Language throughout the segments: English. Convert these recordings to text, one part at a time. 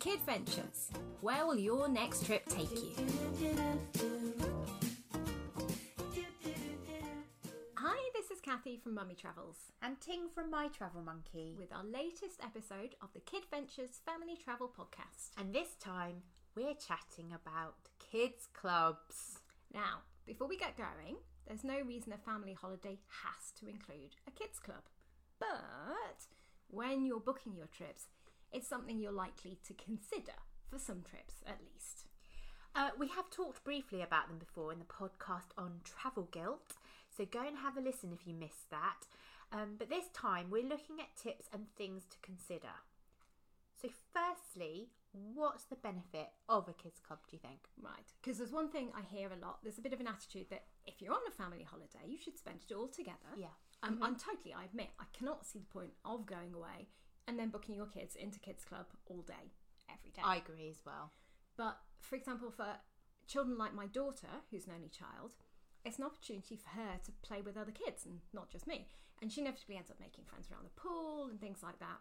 Kid Ventures. Where will your next trip take you? Hi, this is Kathy from Mummy Travels And Ting from My Travel Monkey. with our latest episode of the Kid Ventures Family Travel Podcast. And this time we're chatting about kids' clubs. Now, before we get going, there's no reason a family holiday has to include a kids club. But when you're booking your trips, it's something you're likely to consider for some trips at least. Uh, we have talked briefly about them before in the podcast on travel guilt, so go and have a listen if you missed that. Um, but this time we're looking at tips and things to consider. So, firstly, what's the benefit of a kids' club, do you think? Right, because there's one thing I hear a lot. There's a bit of an attitude that if you're on a family holiday, you should spend it all together. Yeah. Um, I'm totally. I admit I cannot see the point of going away and then booking your kids into kids club all day, every day. I agree as well. But for example, for children like my daughter, who's an only child, it's an opportunity for her to play with other kids and not just me. And she inevitably ends up making friends around the pool and things like that.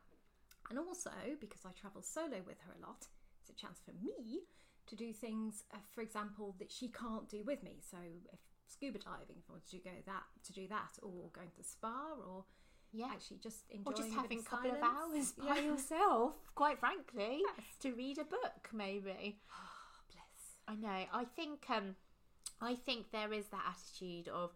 And also, because I travel solo with her a lot, it's a chance for me to do things, uh, for example, that she can't do with me. So, if scuba diving, if I wanted to go that to do that, or going to the spa, or Yeah. actually just Or enjoying just having a couple of hours by Yeah. yourself, quite frankly, Yes. to read a book, maybe. Bless. I know. I think um, I think there is that attitude of.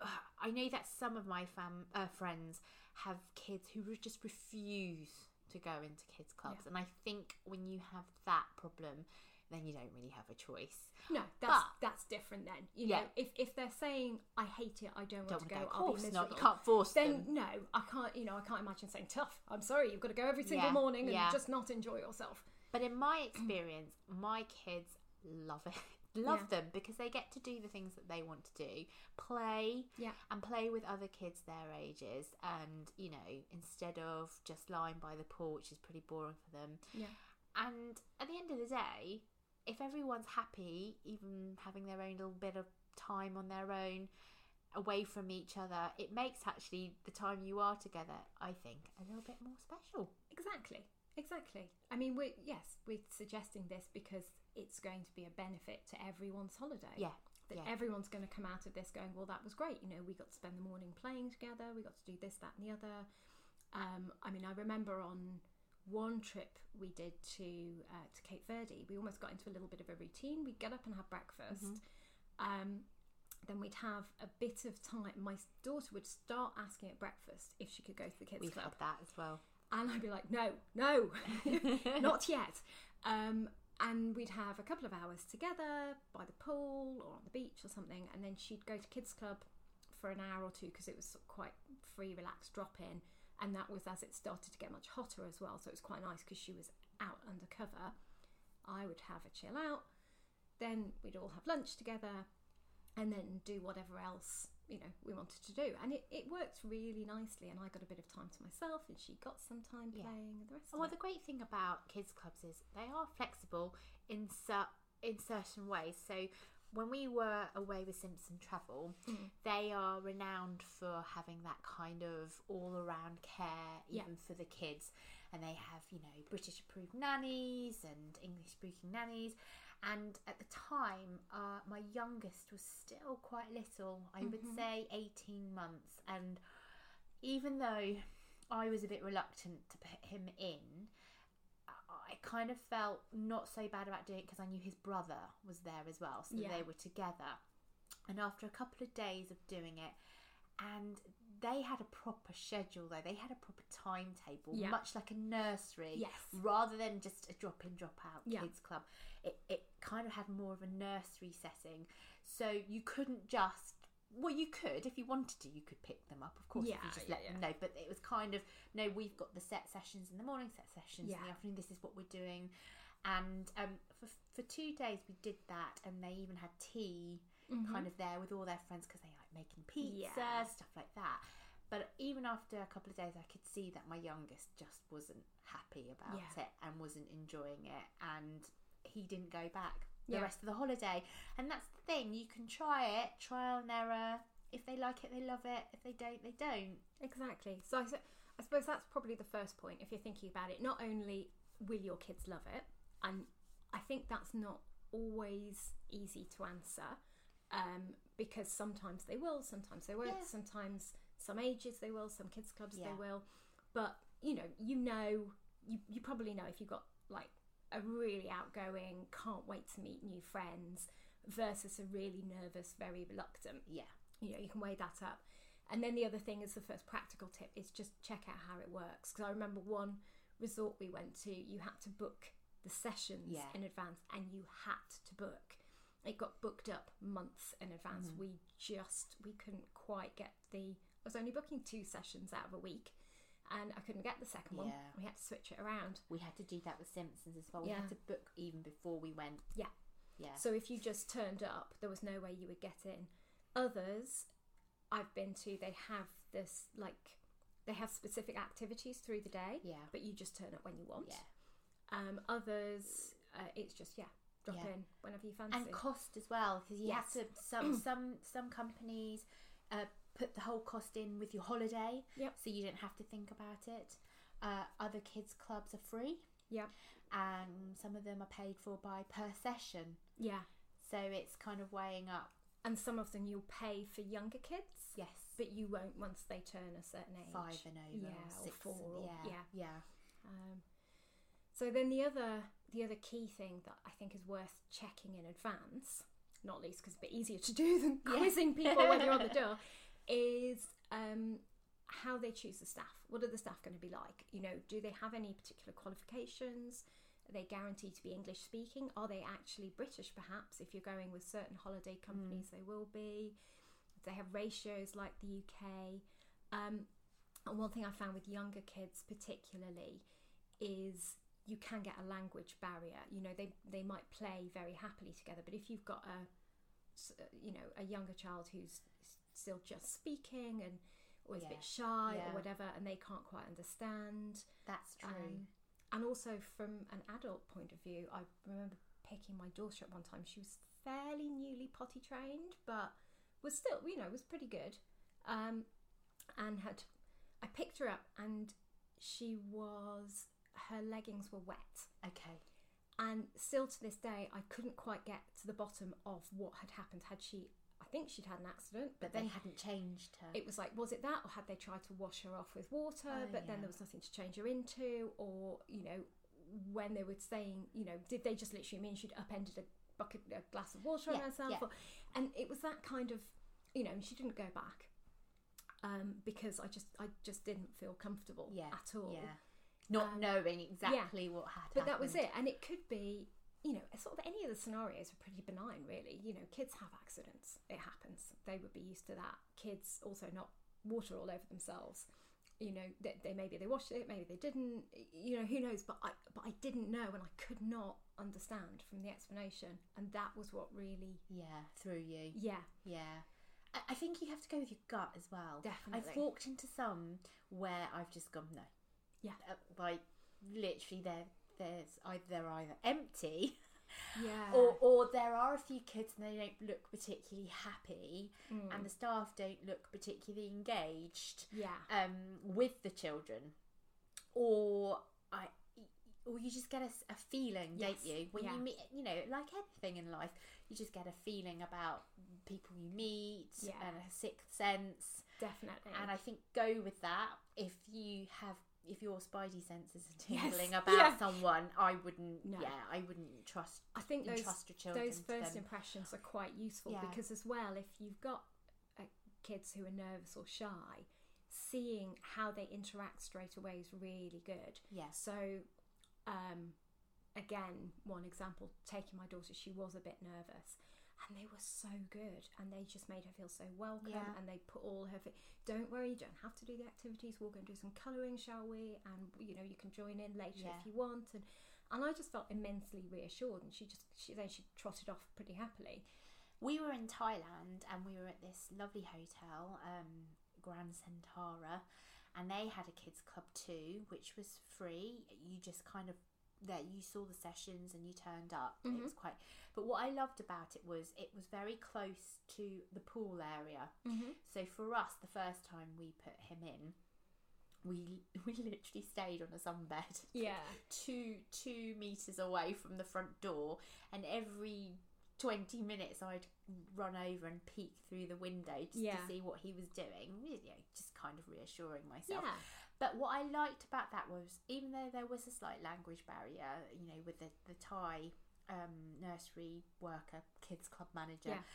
Uh, I know that some of my fam uh, friends have kids who re- just refuse to go into kids clubs, Yeah. and I think when you have that problem, then you don't really have a choice. No, that's But- that's different then. You Yeah. know, if if they're saying I hate it, I don't want Don't to want go, to go. Of I'll be course miserable. not. You can't force then them. no, I can't. You know, I can't imagine saying tough. I'm sorry, you've got to go every single Yeah, morning and yeah. just not enjoy yourself. But in my experience, my kids love it. Love Yeah. them because they get to do the things that they want to do, play, Yeah. and play with other kids their ages. And you know, instead of just lying by the pool, which is pretty boring for them. Yeah, And at the end of the day, if everyone's happy, even having their own little bit of time on their own, away from each other, it makes actually the time you are together, I think, a little bit more special. exactly, exactly. I mean, we yes, we're suggesting this because it's going to be a benefit to everyone's holiday. Yeah, That yeah. everyone's going to come out of this going, well, that was great. You know, we got to spend the morning playing together. We got to do this, that, and the other. Um, I mean, I remember on one trip we did to uh, to Cape Verde, we almost got into a little bit of a routine. We'd get up and have breakfast. Mm-hmm. Um, then we'd have a bit of time. My daughter would start asking at breakfast if she could go to the kids club. We've club. that as well. And I'd be like, no, no, not yet. Um, and we'd have a couple of hours together by the pool or on the beach or something. And then she'd go to kids' club for an hour or two because it was quite free, relaxed drop in. And that was as it started to get much hotter as well. So it was quite nice because she was out under cover. I would have a chill out. Then we'd all have lunch together and then do whatever else you know we wanted to do and it, it worked really nicely and i got a bit of time to myself and she got some time Yeah. playing and the rest Well, of the great thing about kids clubs is they are flexible in cer- in certain ways. So when we were away with Simpson Travel, Mm. they are renowned for having that kind of all around care, Yeah. even for the kids. And they have, you know, British approved nannies and English speaking nannies. And at the time, uh, my youngest was still quite little. I would Mm-hmm. say 18 months. And even though I was a bit reluctant to put him in, kind of felt not so bad about doing it because I knew his brother was there as well, so Yeah. they were together. And after a couple of days of doing it, and they had a proper schedule though, they had a proper timetable, Yeah. much like a nursery, Yes. rather than just a drop in, drop out Yeah. kids club. It, it kind of had more of a nursery setting, so you couldn't just. Well, you could if you wanted to. You could pick them up, of course, Yeah, if you just yeah, let them know. But it was kind of no. We've got the set sessions in the morning, set sessions in the Yeah. afternoon. This is what we're doing, and um, for for two days we did that, and they even had tea kind of there with all their friends because they like making pizza Mm-hmm. Yeah. stuff like that. But even after a couple of days, I could see that my youngest just wasn't happy about Yeah. it and wasn't enjoying it, and he didn't go back the Yeah. rest of the holiday. And that's the thing, you can try it, trial and error. If they like it, they love it. If they don't, they don't. Exactly. So I suppose that's probably the first point if you're thinking about it. Not only will your kids love it? And I think that's not always easy to answer um, because sometimes they will, sometimes they won't, Yeah. sometimes some ages they will, some kids clubs Yeah. they will. But you know, you know, you you probably know if you've got like a really outgoing, can't wait to meet new friends versus a really nervous, very reluctant Yeah. you know you can weigh that up and then the other thing is the first practical tip is just check out how it works because i remember one resort we went to you had to book the sessions Yeah. in advance and you had to book it got booked up months in advance Mm-hmm. we just we couldn't quite get the i was only booking two sessions out of a week and i couldn't get the second one Yeah. we had to switch it around We had to do that with Simpsons as well. We Yeah. had to book even before we went. Yeah. Yeah. So if you just turned up, there was no way you would get in. Others I've been to, they have this like they have specific activities through the day, Yeah. but you just turn up when you want. Yeah. Um, others, uh, it's just yeah, drop Yeah. in whenever you fancy. and cost as well because you Yes. have to some some some companies uh, put the whole cost in with your holiday Yep. so you don't have to think about it uh, other kids clubs are free yeah, and some of them are paid for by per session yeah. so it's kind of weighing up And some of them you'll pay for younger kids, yes but you won't once they turn a certain age. five and over yeah, or or six four, and- or- yeah yeah. yeah Um, so then the other the other key thing that I think is worth checking in advance, not least because it's a bit easier to do than Yeah. quizzing people when you're on the door, is um, how they choose the staff. What are the staff going to be like? You know, do they have any particular qualifications? Are they guaranteed to be English speaking? Are they actually British? Perhaps if you're going with certain holiday companies, they will be. They have ratios like the UK. Um, and one thing I found with younger kids, particularly, is you can get a language barrier. You know, they they might play very happily together, but if you've got a you know a younger child who's still just speaking and or is a bit shy Yeah. or whatever, and they can't quite understand. that's true Um, and also from an adult point of view, I remember picking my daughter at one time. She was fairly newly potty trained, but was still, you know, was pretty good. Um, and had, I picked her up, and she was, her leggings were wet. okay And still to this day, I couldn't quite get to the bottom of what had happened. Had she, think she'd had an accident, but but they then hadn't changed her. It was like was it that or had they tried to wash her off with water Oh, but then there was nothing to change her into? Or you know when they were saying you know did they just literally mean she'd upended a bucket a glass of water on herself? yeah. or, and it was that kind of you know and she didn't go back um, because I just I just didn't feel comfortable yeah at all. yeah. Not Um, knowing exactly what had but that was it. And it could be you know sort of any of the scenarios are pretty benign really you know kids have accidents it happens they would be used to that kids also not water all over themselves you know they, they maybe they washed it maybe they didn't you know who knows but i but i didn't know and i could not understand from the explanation and that was what really yeah threw you yeah Yeah. I- I think you have to go with your gut as well. Definitely. I've walked into some where I've just gone, no. Yeah. Uh, like, literally, there, there's either they're either empty yeah or, or there are a few kids and they don't look particularly happy Mm. and the staff don't look particularly engaged yeah um, with the children. Or I. Or you just get a feeling, Yes, don't you? When yeah. you meet, you know, like anything in life, you just get a feeling about people you meet Yeah. and a sixth sense. definitely And I think go with that. If you have, if your spidey senses are Yes, tingling about yeah. someone, I wouldn't. No. Yeah, I wouldn't trust. I think those entrust your children those first impressions are quite useful Yeah. because as well if you've got uh, kids who are nervous or shy seeing how they interact straight away is really good Yes. so um again one example taking my daughter she was a bit nervous and they were so good and they just made her feel so welcome Yeah. and they put all her fi- don't worry you don't have to do the activities we'll go and do some colouring shall we and you know you can join in later Yeah. if you want and and I just felt immensely reassured and she just she then she trotted off pretty happily We were in Thailand and we were at this lovely hotel, um, Grand Centara, and they had a kids club too, which was free. You just kind of there you saw the sessions and you turned up. It Mhm. was quite. But what I loved about it was it was very close to the pool area. mm-hmm. So for us, the first time we put him in, we we literally stayed on a sunbed Yeah. two two meters away from the front door, and every twenty minutes I'd run over and peek through the window just Yeah. to see what he was doing. You know, just kind of reassuring myself. Yeah. But what I liked about that was, even though there was a slight language barrier, you know, with the the Thai um, nursery worker, kids club manager. Yeah.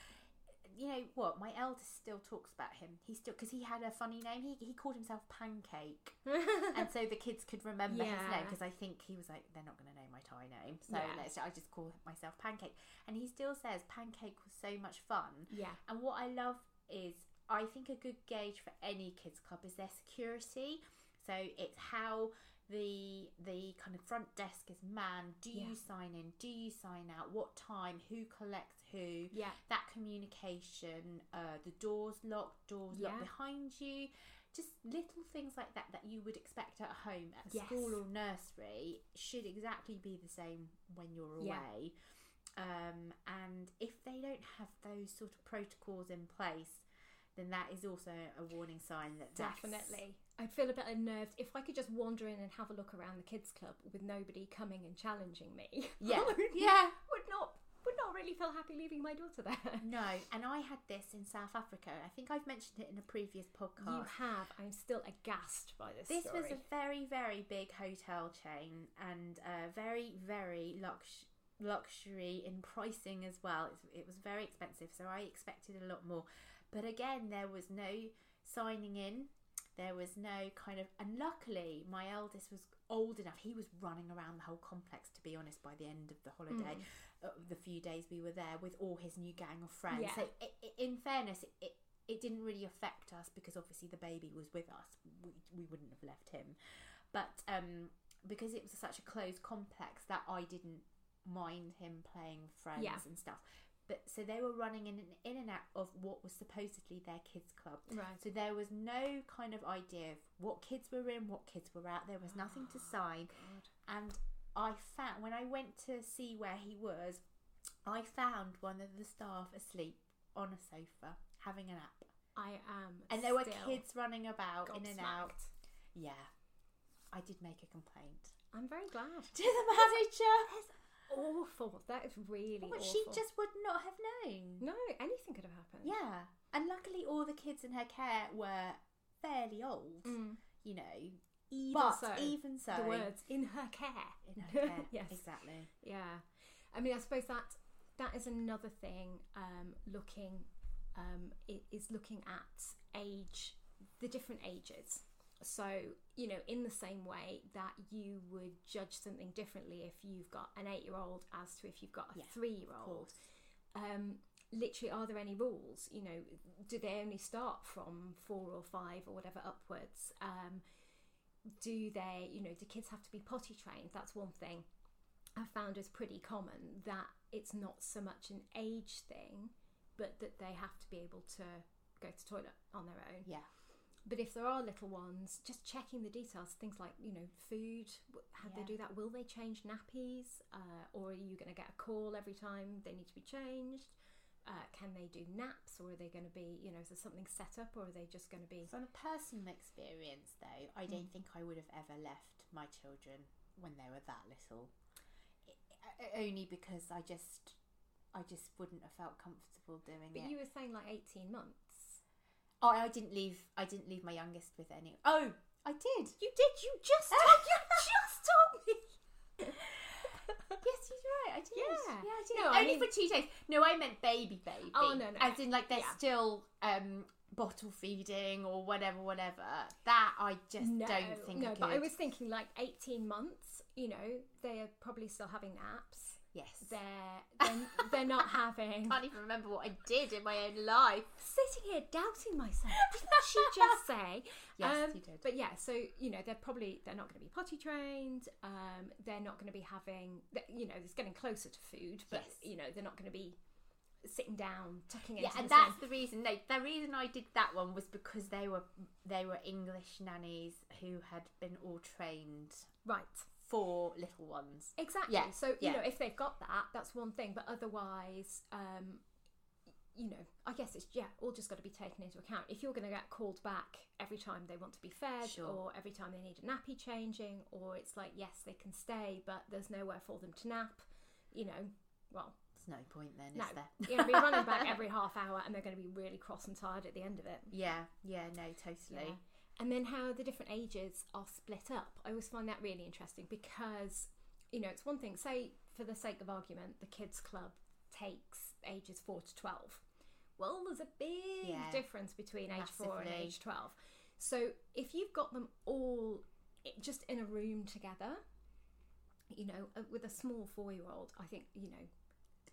You know what? My eldest still talks about him. He still because he had a funny name. He he called himself Pancake, and so the kids could remember his name because I think he was like, they're not going to know my Thai name, so Yeah. let's. I just call myself Pancake, and he still says Pancake was so much fun. yeah. And what I love is, I think a good gauge for any kids club is their security. So it's how the the kind of front desk is manned. Do Yeah. you sign in? Do you sign out? What time? Who collects who? Yeah. That communication. Uh, the doors locked. Doors locked behind you. Just little things like that that you would expect at home, at Yes. school or nursery, should exactly be the same when you're Yeah. away. Um, and if they don't have those sort of protocols in place, then that is also a warning sign that Definitely. I'd feel a bit unnerved if I could just wander in and have a look around the kids' club with nobody coming and challenging me. Yeah. Would, Yeah. would not would not really feel happy leaving my daughter there. No, and I had this in South Africa. I think I've mentioned it in a previous podcast. You have. I'm still aghast by this. This story. was a very, very big hotel chain and uh, very, very lux- luxury in pricing as well. It's, it was very expensive, so I expected a lot more. But again, there was no signing in. There was no kind of, and luckily, my eldest was old enough. He was running around the whole complex. To be honest, by the end of the holiday, uh, the few days we were there with all his new gang of friends. Yeah. So, i i in fairness, it, it it didn't really affect us because obviously the baby was with us. We, we wouldn't have left him, but um, because it was such a closed complex that I didn't mind him playing with friends Yeah. and stuff. But so they were running in and in and out of what was supposedly their kids club. right. So there was no kind of idea of what kids were in, what kids were out. There was nothing to sign. And I found when I went to see where he was, I found one of the staff asleep on a sofa having a nap. I am. And there were kids running about in and out. Yeah. I did make a complaint I'm very glad. to the manager. Awful. That is really But awful. she just would not have known. no anything could have happened. Yeah. And luckily, all the kids in her care were fairly old, Mm. you know. Even but so, even so, the words in her care. in her care. yes. Exactly. Yeah, I mean, I suppose that that is another thing. Um, looking um, is looking at age, the different ages. So you know, in the same way that you would judge something differently if you've got an eight-year-old as to if you've got a Yeah, three-year-old. Um, literally, are there any rules? You know, do they only start from four or five or whatever upwards? Um, do they, you know, do kids have to be potty trained? That's one thing I found is pretty common that it's not so much an age thing, but that they have to be able to go to toilet on their own. Yeah. But if there are little ones, just checking the details, things like you know, food. How Yeah. they do that? Will they change nappies, uh, or are you going to get a call every time they need to be changed? Uh, can they do naps, or are they going to be, you know, is there something set up, or are they just going to be? From a personal experience, though, I don't think I would have ever left my children when they were that little. I- I- only because I just, I just wouldn't have felt comfortable doing But it. you were saying like eighteen months. Oh, I didn't leave. I didn't leave my youngest with any. Oh, I did. You did. You just. told, you just told me. Yes, he's right. I did. Yeah. yeah, I did. No, I Only mean- for two days. No, I meant baby, baby. Oh, no, no, As in, like they're Yeah. still um, bottle feeding or whatever, whatever. That I just no, don't think. no. I but I was thinking like eighteen months. You know, they're probably still having naps. Yes. They're they're, they're not having. I can't even remember what I did in my own life. Sitting here doubting myself. Didn't she just say? Yes, Um, you did. But yeah, so you know they're probably they're not going to be potty trained. Um, they're not going to be having you know it's getting closer to food, but Yes. you know they're not going to be sitting down tucking Yeah, and the same- that's the reason. No, the reason I did that one was because they were they were English nannies who had been all trained right. For little ones. Exactly. Yeah, So you yeah. know, if they've got that, that's one thing. But otherwise, um, you know, I guess it's yeah, all just got to be taken into account. If you're going to get called back every time they want to be fed, Sure. or every time they need a nappy changing, or it's like yes, they can stay, but there's nowhere for them to nap, you know, well, There's no point then, no, is there? you're going to be running back every half hour, and they're going to be really cross and tired at the end of it. Yeah, yeah, no, totally. Yeah. And then how the different ages are split up. I always find that really interesting because, you know, it's one thing, say, for the sake of argument, the kids' club takes ages 4 to 12. Well, there's a big Yeah. difference between age 4 and age 12. So if you've got them all just in a room together, you know, uh, with a small four year old, I think, you know,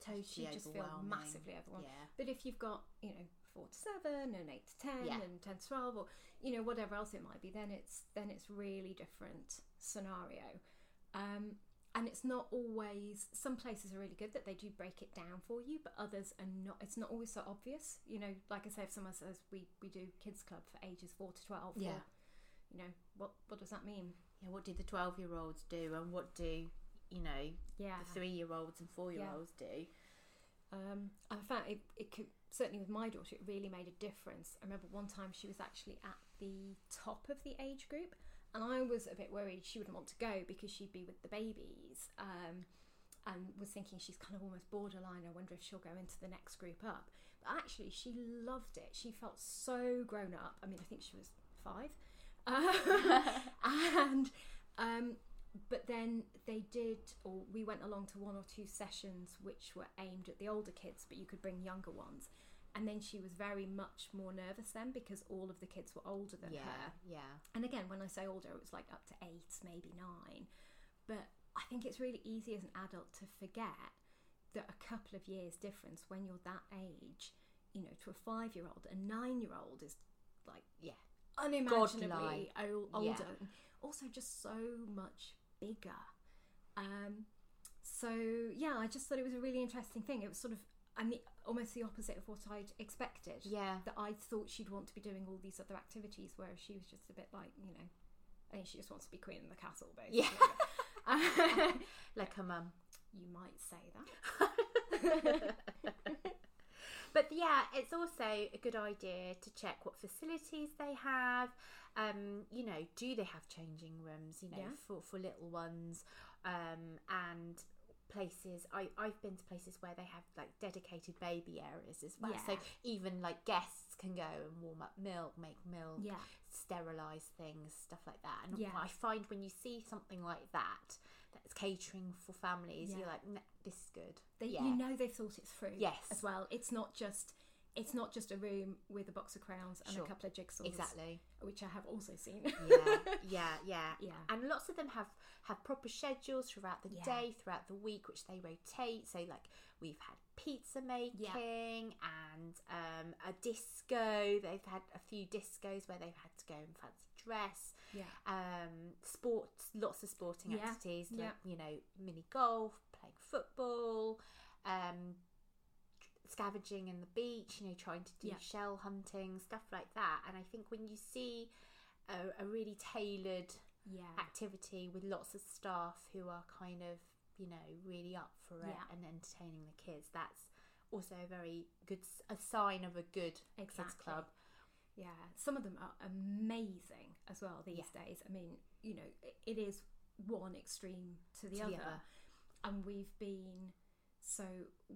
Totally she'd just feel massively overwhelmed. Yeah. But if you've got, you know, four to seven and eight to ten Yeah. and ten to twelve or you know, whatever else it might be, then it's then it's really different scenario. Um and it's not always some places are really good that they do break it down for you, but others are not it's not always so obvious. You know, like I say if someone says we, we do kids club for ages four to twelve Yeah. or, you know, what what does that mean? Yeah, what do the 12 year olds do and what do, you know, Yeah. the three year olds and four year olds do? Um, I found it, it could certainly with my daughter, it really made a difference. I remember one time she was actually at the top of the age group, and I was a bit worried she wouldn't want to go because she'd be with the babies, um, and was thinking she's kind of almost borderline. I wonder if she'll go into the next group up. But actually, she loved it. She felt so grown up. I mean, I think she was five, and um, but then they did or we went along to one or two sessions which were aimed at the older kids but you could bring younger ones and then she was very much more nervous then because all of the kids were older than yeah, her yeah. and again when i say older it was like up to eight maybe nine but i think it's really easy as an adult to forget that a couple of years difference when you're that age you know to a five year old a nine year old is like Yeah. unimaginably ol- older Yeah. also just so much bigger um so yeah i just thought it was a really interesting thing it was sort of I mean, almost the opposite of what I'd expected. Yeah. That I thought she'd want to be doing all these other activities, whereas she was just a bit like, you know, I think she just wants to be queen of the castle, basically. Yeah. Like a mum. you might say that. but yeah, it's also a good idea to check what facilities they have. Um, you know, do they have changing rooms? You know, Yeah. for for little ones, um, and places. I I've been to places where they have like dedicated baby areas as well. So even like guests can go and warm up milk, make milk, Yeah. sterilize things, stuff like that. And Yeah. I find when you see something like that, that's catering for families, Yeah. you're like, "Nah, this is good. They, yeah. You know they've thought it through. Yes. As well. It's not just it's not just a room with a box of crowns and Sure. a couple of jigsaws. exactly. Which I have also seen. yeah, yeah, yeah, Yeah. And lots of them have have proper schedules throughout the Yeah. day, throughout the week, which they rotate. So, like we've had pizza making and um, a disco. They've had a few discos where they've had to go and fancy dress. yeah. Um, sports, lots of sporting Yeah, activities, like yeah. you know, mini golf, playing football. Um, scavenging in the beach, you know, trying to do Yeah. shell hunting, stuff like that. And I think when you see a, a really tailored Yeah. activity with lots of staff who are kind of, you know, really up for it Yeah. and entertaining the kids, that's also a very good a sign of a good kids club. Yeah, some of them are amazing as well these days. I mean, you know, it is one extreme to the To other. the other. And we've been so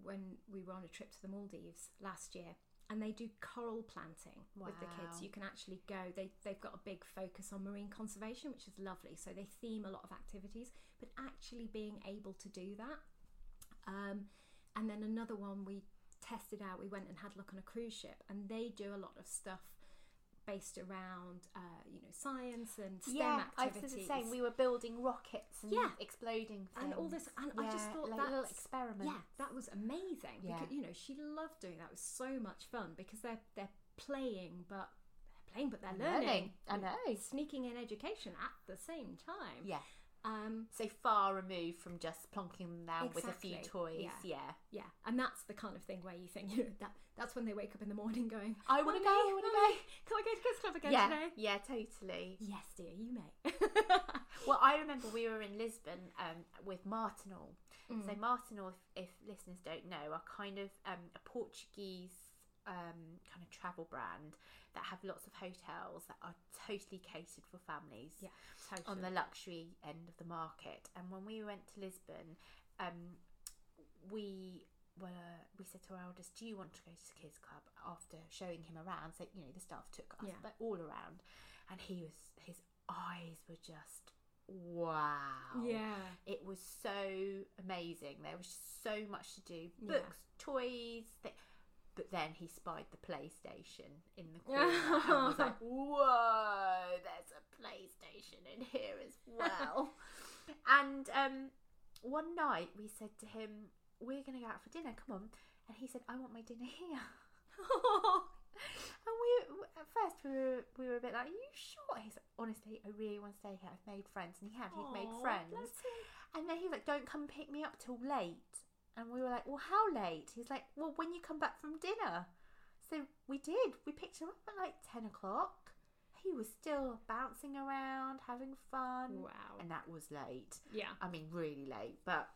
when we were on a trip to the Maldives last year and they do coral planting with the kids. You can actually go. They they've got a big focus on marine conservation, which is lovely. So they theme a lot of activities, but actually being able to do that. Um, and then another one we tested out. We went and had a look on a cruise ship, and they do a lot of stuff based around uh, you know science and STEM yeah, I was activities. the same. We were building rockets and Yeah. exploding things. and all this, and I just thought like that little experiments. Yeah, that was amazing. Yeah. Because you know she loved doing that. It was so much fun because they're they're playing, but they're playing, but they're Learning. learning. I know. sneaking in education at the same time. Yeah. Um, So far removed from just plonking them down with a few toys. yeah. Yeah. yeah, and that's the kind of thing where you think you know that that's when they wake up in the morning going, I wanna go, I wanna Mummy, go." Can I go to kids club again yeah. today?" Yeah, totally. Yes, dear, you may. Well, I remember we were in Lisbon um, with Martinhal. Mm. So Martinhal, if, if listeners don't know, are kind of um, a Portuguese um, kind of travel brand that have lots of hotels that are totally catered for families Yeah, totally. on the luxury end of the market. And when we went to Lisbon, um, we were we said to our eldest, "Do you want to go to the kids club?" After showing him around, so you know the staff took us, Yeah. all around, and he was his eyes were just wow. yeah, It was so amazing. There was so much to do. Yeah. Books, toys. Th- but then he spied the PlayStation in the corner and was like, "Whoa, there's a PlayStation in here as well." and um, one night we said to him, "We're going to go out for dinner. Come on." And he said, "I want my dinner here." And we, at first, we were we were a bit like, "Are you sure?" He's like, "Honestly, I really want to stay here. I've made friends," and he had. He'd made friends. And then he was like, "Don't come pick me up till late." And we were like, "Well, how late?" He's like, "Well, when you come back from dinner." So we did. We picked him up at like ten o'clock. He was still bouncing around, having fun, Wow. and that was late. Yeah. I mean, really late. But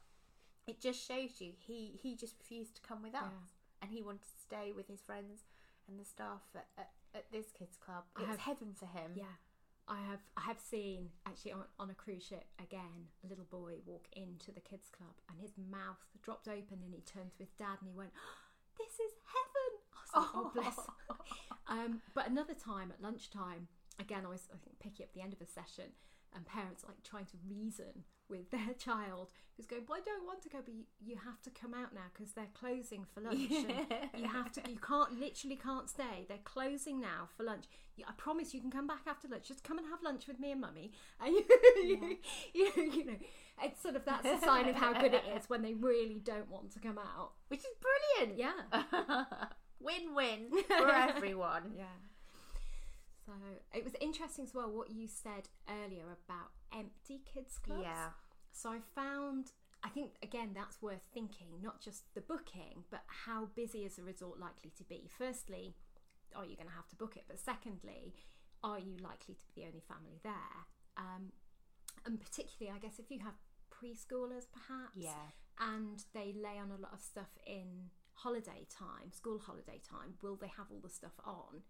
it just shows you he he just refused to come with us, Yeah. and he wanted to stay with his friends and the staff at, at, at this kids club. I It was have- heaven for him. Yeah. I have I have seen actually on, on a cruise ship again a little boy walk into the kids club and his mouth dropped open and he turned to his dad and he went, "This is heaven." I was like, "Oh, bless." um, but another time at lunchtime, again I was I think picking up the end of a session and parents like trying to reason with their child who's going, "Well, I don't want to go, but you, you have to come out now because they're closing for lunch. and you have to. You can't literally can't stay. They're closing now for lunch. I promise you can come back after lunch. Just come and have lunch with me and mummy. And you, you, you, you know, it's sort of that's a sign of how good it is when they really don't want to come out. Which is brilliant. Yeah, win win for everyone. yeah. So it was interesting as well what you said earlier about empty kids clubs. Yeah. So I found, I think again that's worth thinking, not just the booking, but how busy is a resort likely to be. Firstly, are you going to have to book it? But secondly, are you likely to be the only family there? Um, and particularly, I guess if you have preschoolers, perhaps, Yeah. and they lay on a lot of stuff in holiday time, school holiday time, will they have all the stuff on?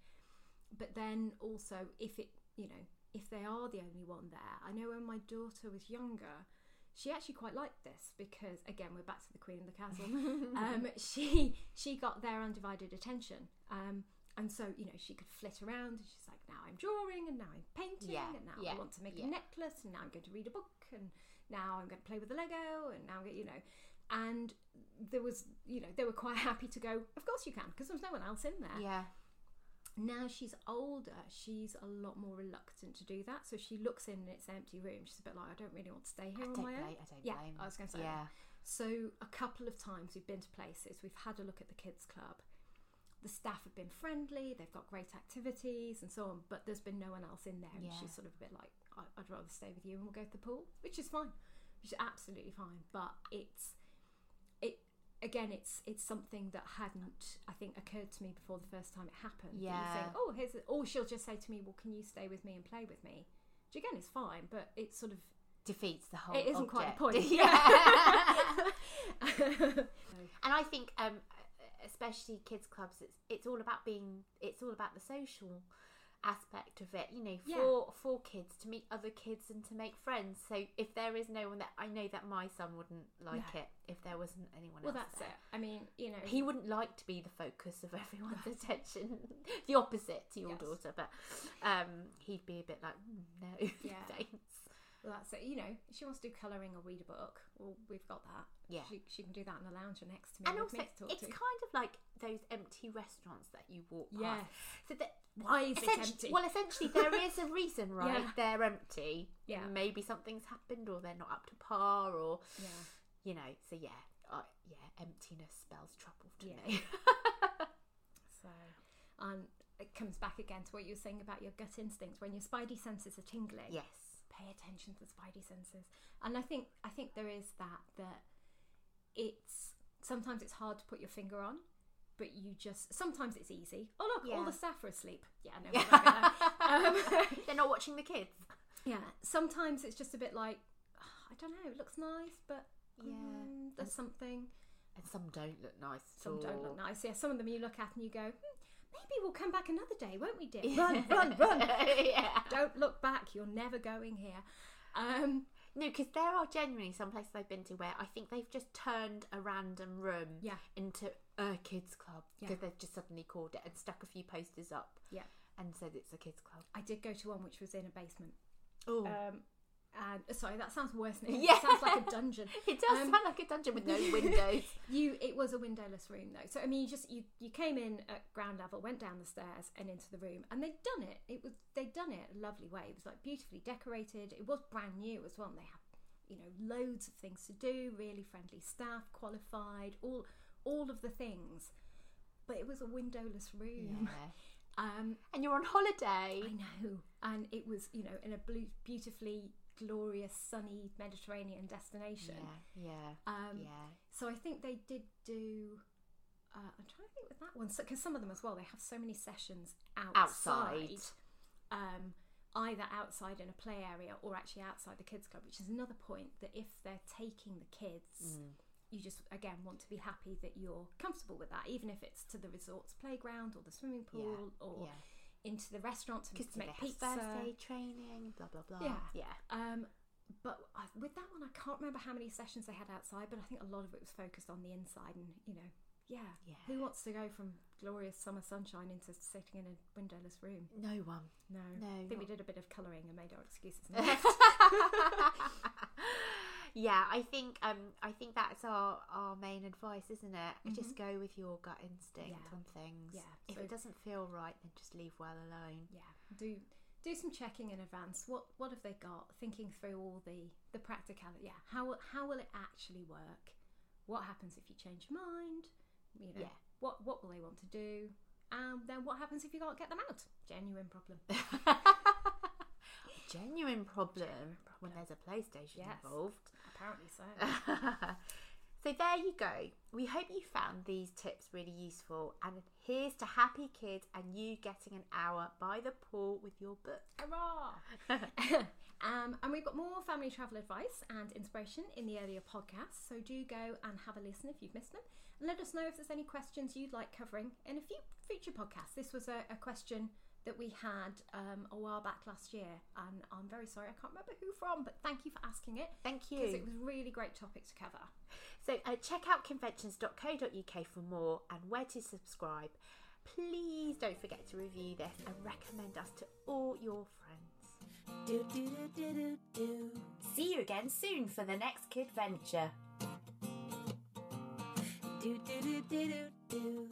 But then also, if it, you know, if they are the only one there, I know when my daughter was younger, she actually quite liked this because again, we're back to the Queen of the Castle. um, she she got their undivided attention. Um, and so, you know, she could flit around and she's like, now I'm drawing and now I'm painting Yeah, and now yeah, I want to make yeah. a necklace and now I'm going to read a book and now I'm going to play with the Lego and now, you know. And there was, you know, they were quite happy to go, of course you can, because there was no one else in there. Yeah. Now she's older, she's a lot more reluctant to do that. So she looks in and it's an empty room. She's a bit like, I don't really want to stay I here on don't my blame. own. I don't Yeah, blame. I was going to say Yeah. that. So a couple of times we've been to places, we've had a look at the kids club. The staff have been friendly, they've got great activities and so on, but there's been no one else in there. And Yeah. she's sort of a bit like, "I- I'd rather stay with you and we'll go to the pool, which is fine, which is absolutely fine. But it's, it again, it's it's something that hadn't, I think, occurred to me before the first time it happened. Yeah. think, oh, here's, or she'll just say to me, well, can you stay with me and play with me? Which again is fine, but it's sort of Defeats the whole. it isn't quite the point. yeah. and I think, um, especially kids clubs, it's it's all about being. It's all about the social aspect of it. You know, Yeah. for for kids to meet other kids and to make friends. So if there is no one that I know that my son wouldn't like No. it if there wasn't anyone well, else that's there. it. I mean, you know, He wouldn't like to be the focus of everyone's attention. the opposite to your Yes. daughter, but um, he'd be a bit like, "Mm, no, Yeah. thanks. well, that's it. You know, she wants to do colouring or read a book, well, we've got that. Yeah. she, she can do that in the lounger next to me. And also, me to it's to. kind of like those empty restaurants that you walk past. So that Why is it empty? well, essentially, there is a reason, right? Yeah. They're empty. Yeah. Maybe something's happened, or they're not up to par, or yeah. you know. So yeah, uh, yeah, emptiness spells trouble to Yeah. me. So, and it comes back again to what you were saying about your gut instincts When your spidey senses are tingling, yes. pay attention to the spidey senses. And I think I think there is that that it's sometimes it's hard to put your finger on, but you just sometimes it's easy. Oh look, all the staff are asleep. Yeah, no, we won't be there. um, they're not watching the kids. yeah. Sometimes it's just a bit like "Ah, I don't know. It looks nice, but Yeah. mm, there's something. And some don't look nice. Some don't look nice. Yeah, some of them you look at and you go, hmm, maybe we'll come back another day, won't we, dear? Run, run, run. yeah. Don't look back. You're never going here. Um, No, because there are genuinely some places I've been to where I think they've just turned a random room Yeah. into a kids club Yeah. because they've just suddenly called it and stuck a few posters up yeah. and said it's a kids club. I did go to one which was in a basement. Oh, Um, and sorry, that sounds worse than it Yeah. It sounds like a dungeon. it does um, sound like a dungeon with no windows. You, it was a windowless room though. So I mean, you just you you came in at ground level, went down the stairs and into the room, and they'd done it. It was they'd done it a lovely way. It was like beautifully decorated. It was brand new as well. And they had you know loads of things to do, really friendly staff, qualified, all all of the things. But it was a windowless room. yeah. Um, And you're on holiday. I know, and it was you know in a blue, beautifully glorious, sunny Mediterranean destination. Yeah, yeah, Um, yeah. So I think they did do. Uh, I'm trying to think with that one because some of them as well they have so many sessions outside, Outside. Um, either outside in a play area or actually outside the kids club, which is another point that if they're taking the kids, Mm. you just again want to be happy that you're comfortable with that, even if it's to the resort's playground or the swimming pool or yeah. Into the restaurant to, to make pizza. aid training, blah blah blah. Yeah. yeah. Um, but I, with that one, I can't remember how many sessions they had outside, but I think a lot of it was focused on the inside, and you know, yeah, Yeah. who wants to go from glorious summer sunshine into sitting in a windowless room? No one. No, No, I think we did a bit of colouring and made our excuses. yeah, I think um I think that's our our main advice, isn't it? Just go with your gut instinct Mm-hmm. Yeah. on things. Yeah, If so- it doesn't feel right, then just leave well alone. yeah, do do some checking in advance. What what have they got? Thinking through all the the practicality. Yeah, how will- how will it actually work? What happens if you change your mind? You know, Yeah. what what will they want to do? And then what happens if you can't get them out? Genuine problem. Genuine problem, when there's a PlayStation Yes. involved. So. so there you go. We hope you found these tips really useful. And here's to happy kids and you getting an hour by the pool with your book. Hurrah! um, and we've got more family travel advice and inspiration in the earlier podcasts, so do go and have a listen if you've missed them. And let us know if there's any questions you'd like covering in a few future podcasts. This was a, a question that we had um, a while back last year, and I'm very sorry I can't remember who from, but thank you for asking it Thank you. because it was a really great topic to cover. So uh, check out conventions.co.uk for more and where to subscribe. Please don't forget to review this and recommend us to all your friends. Do do do do do do. See you again soon for the next kid venture. Do do do do do do.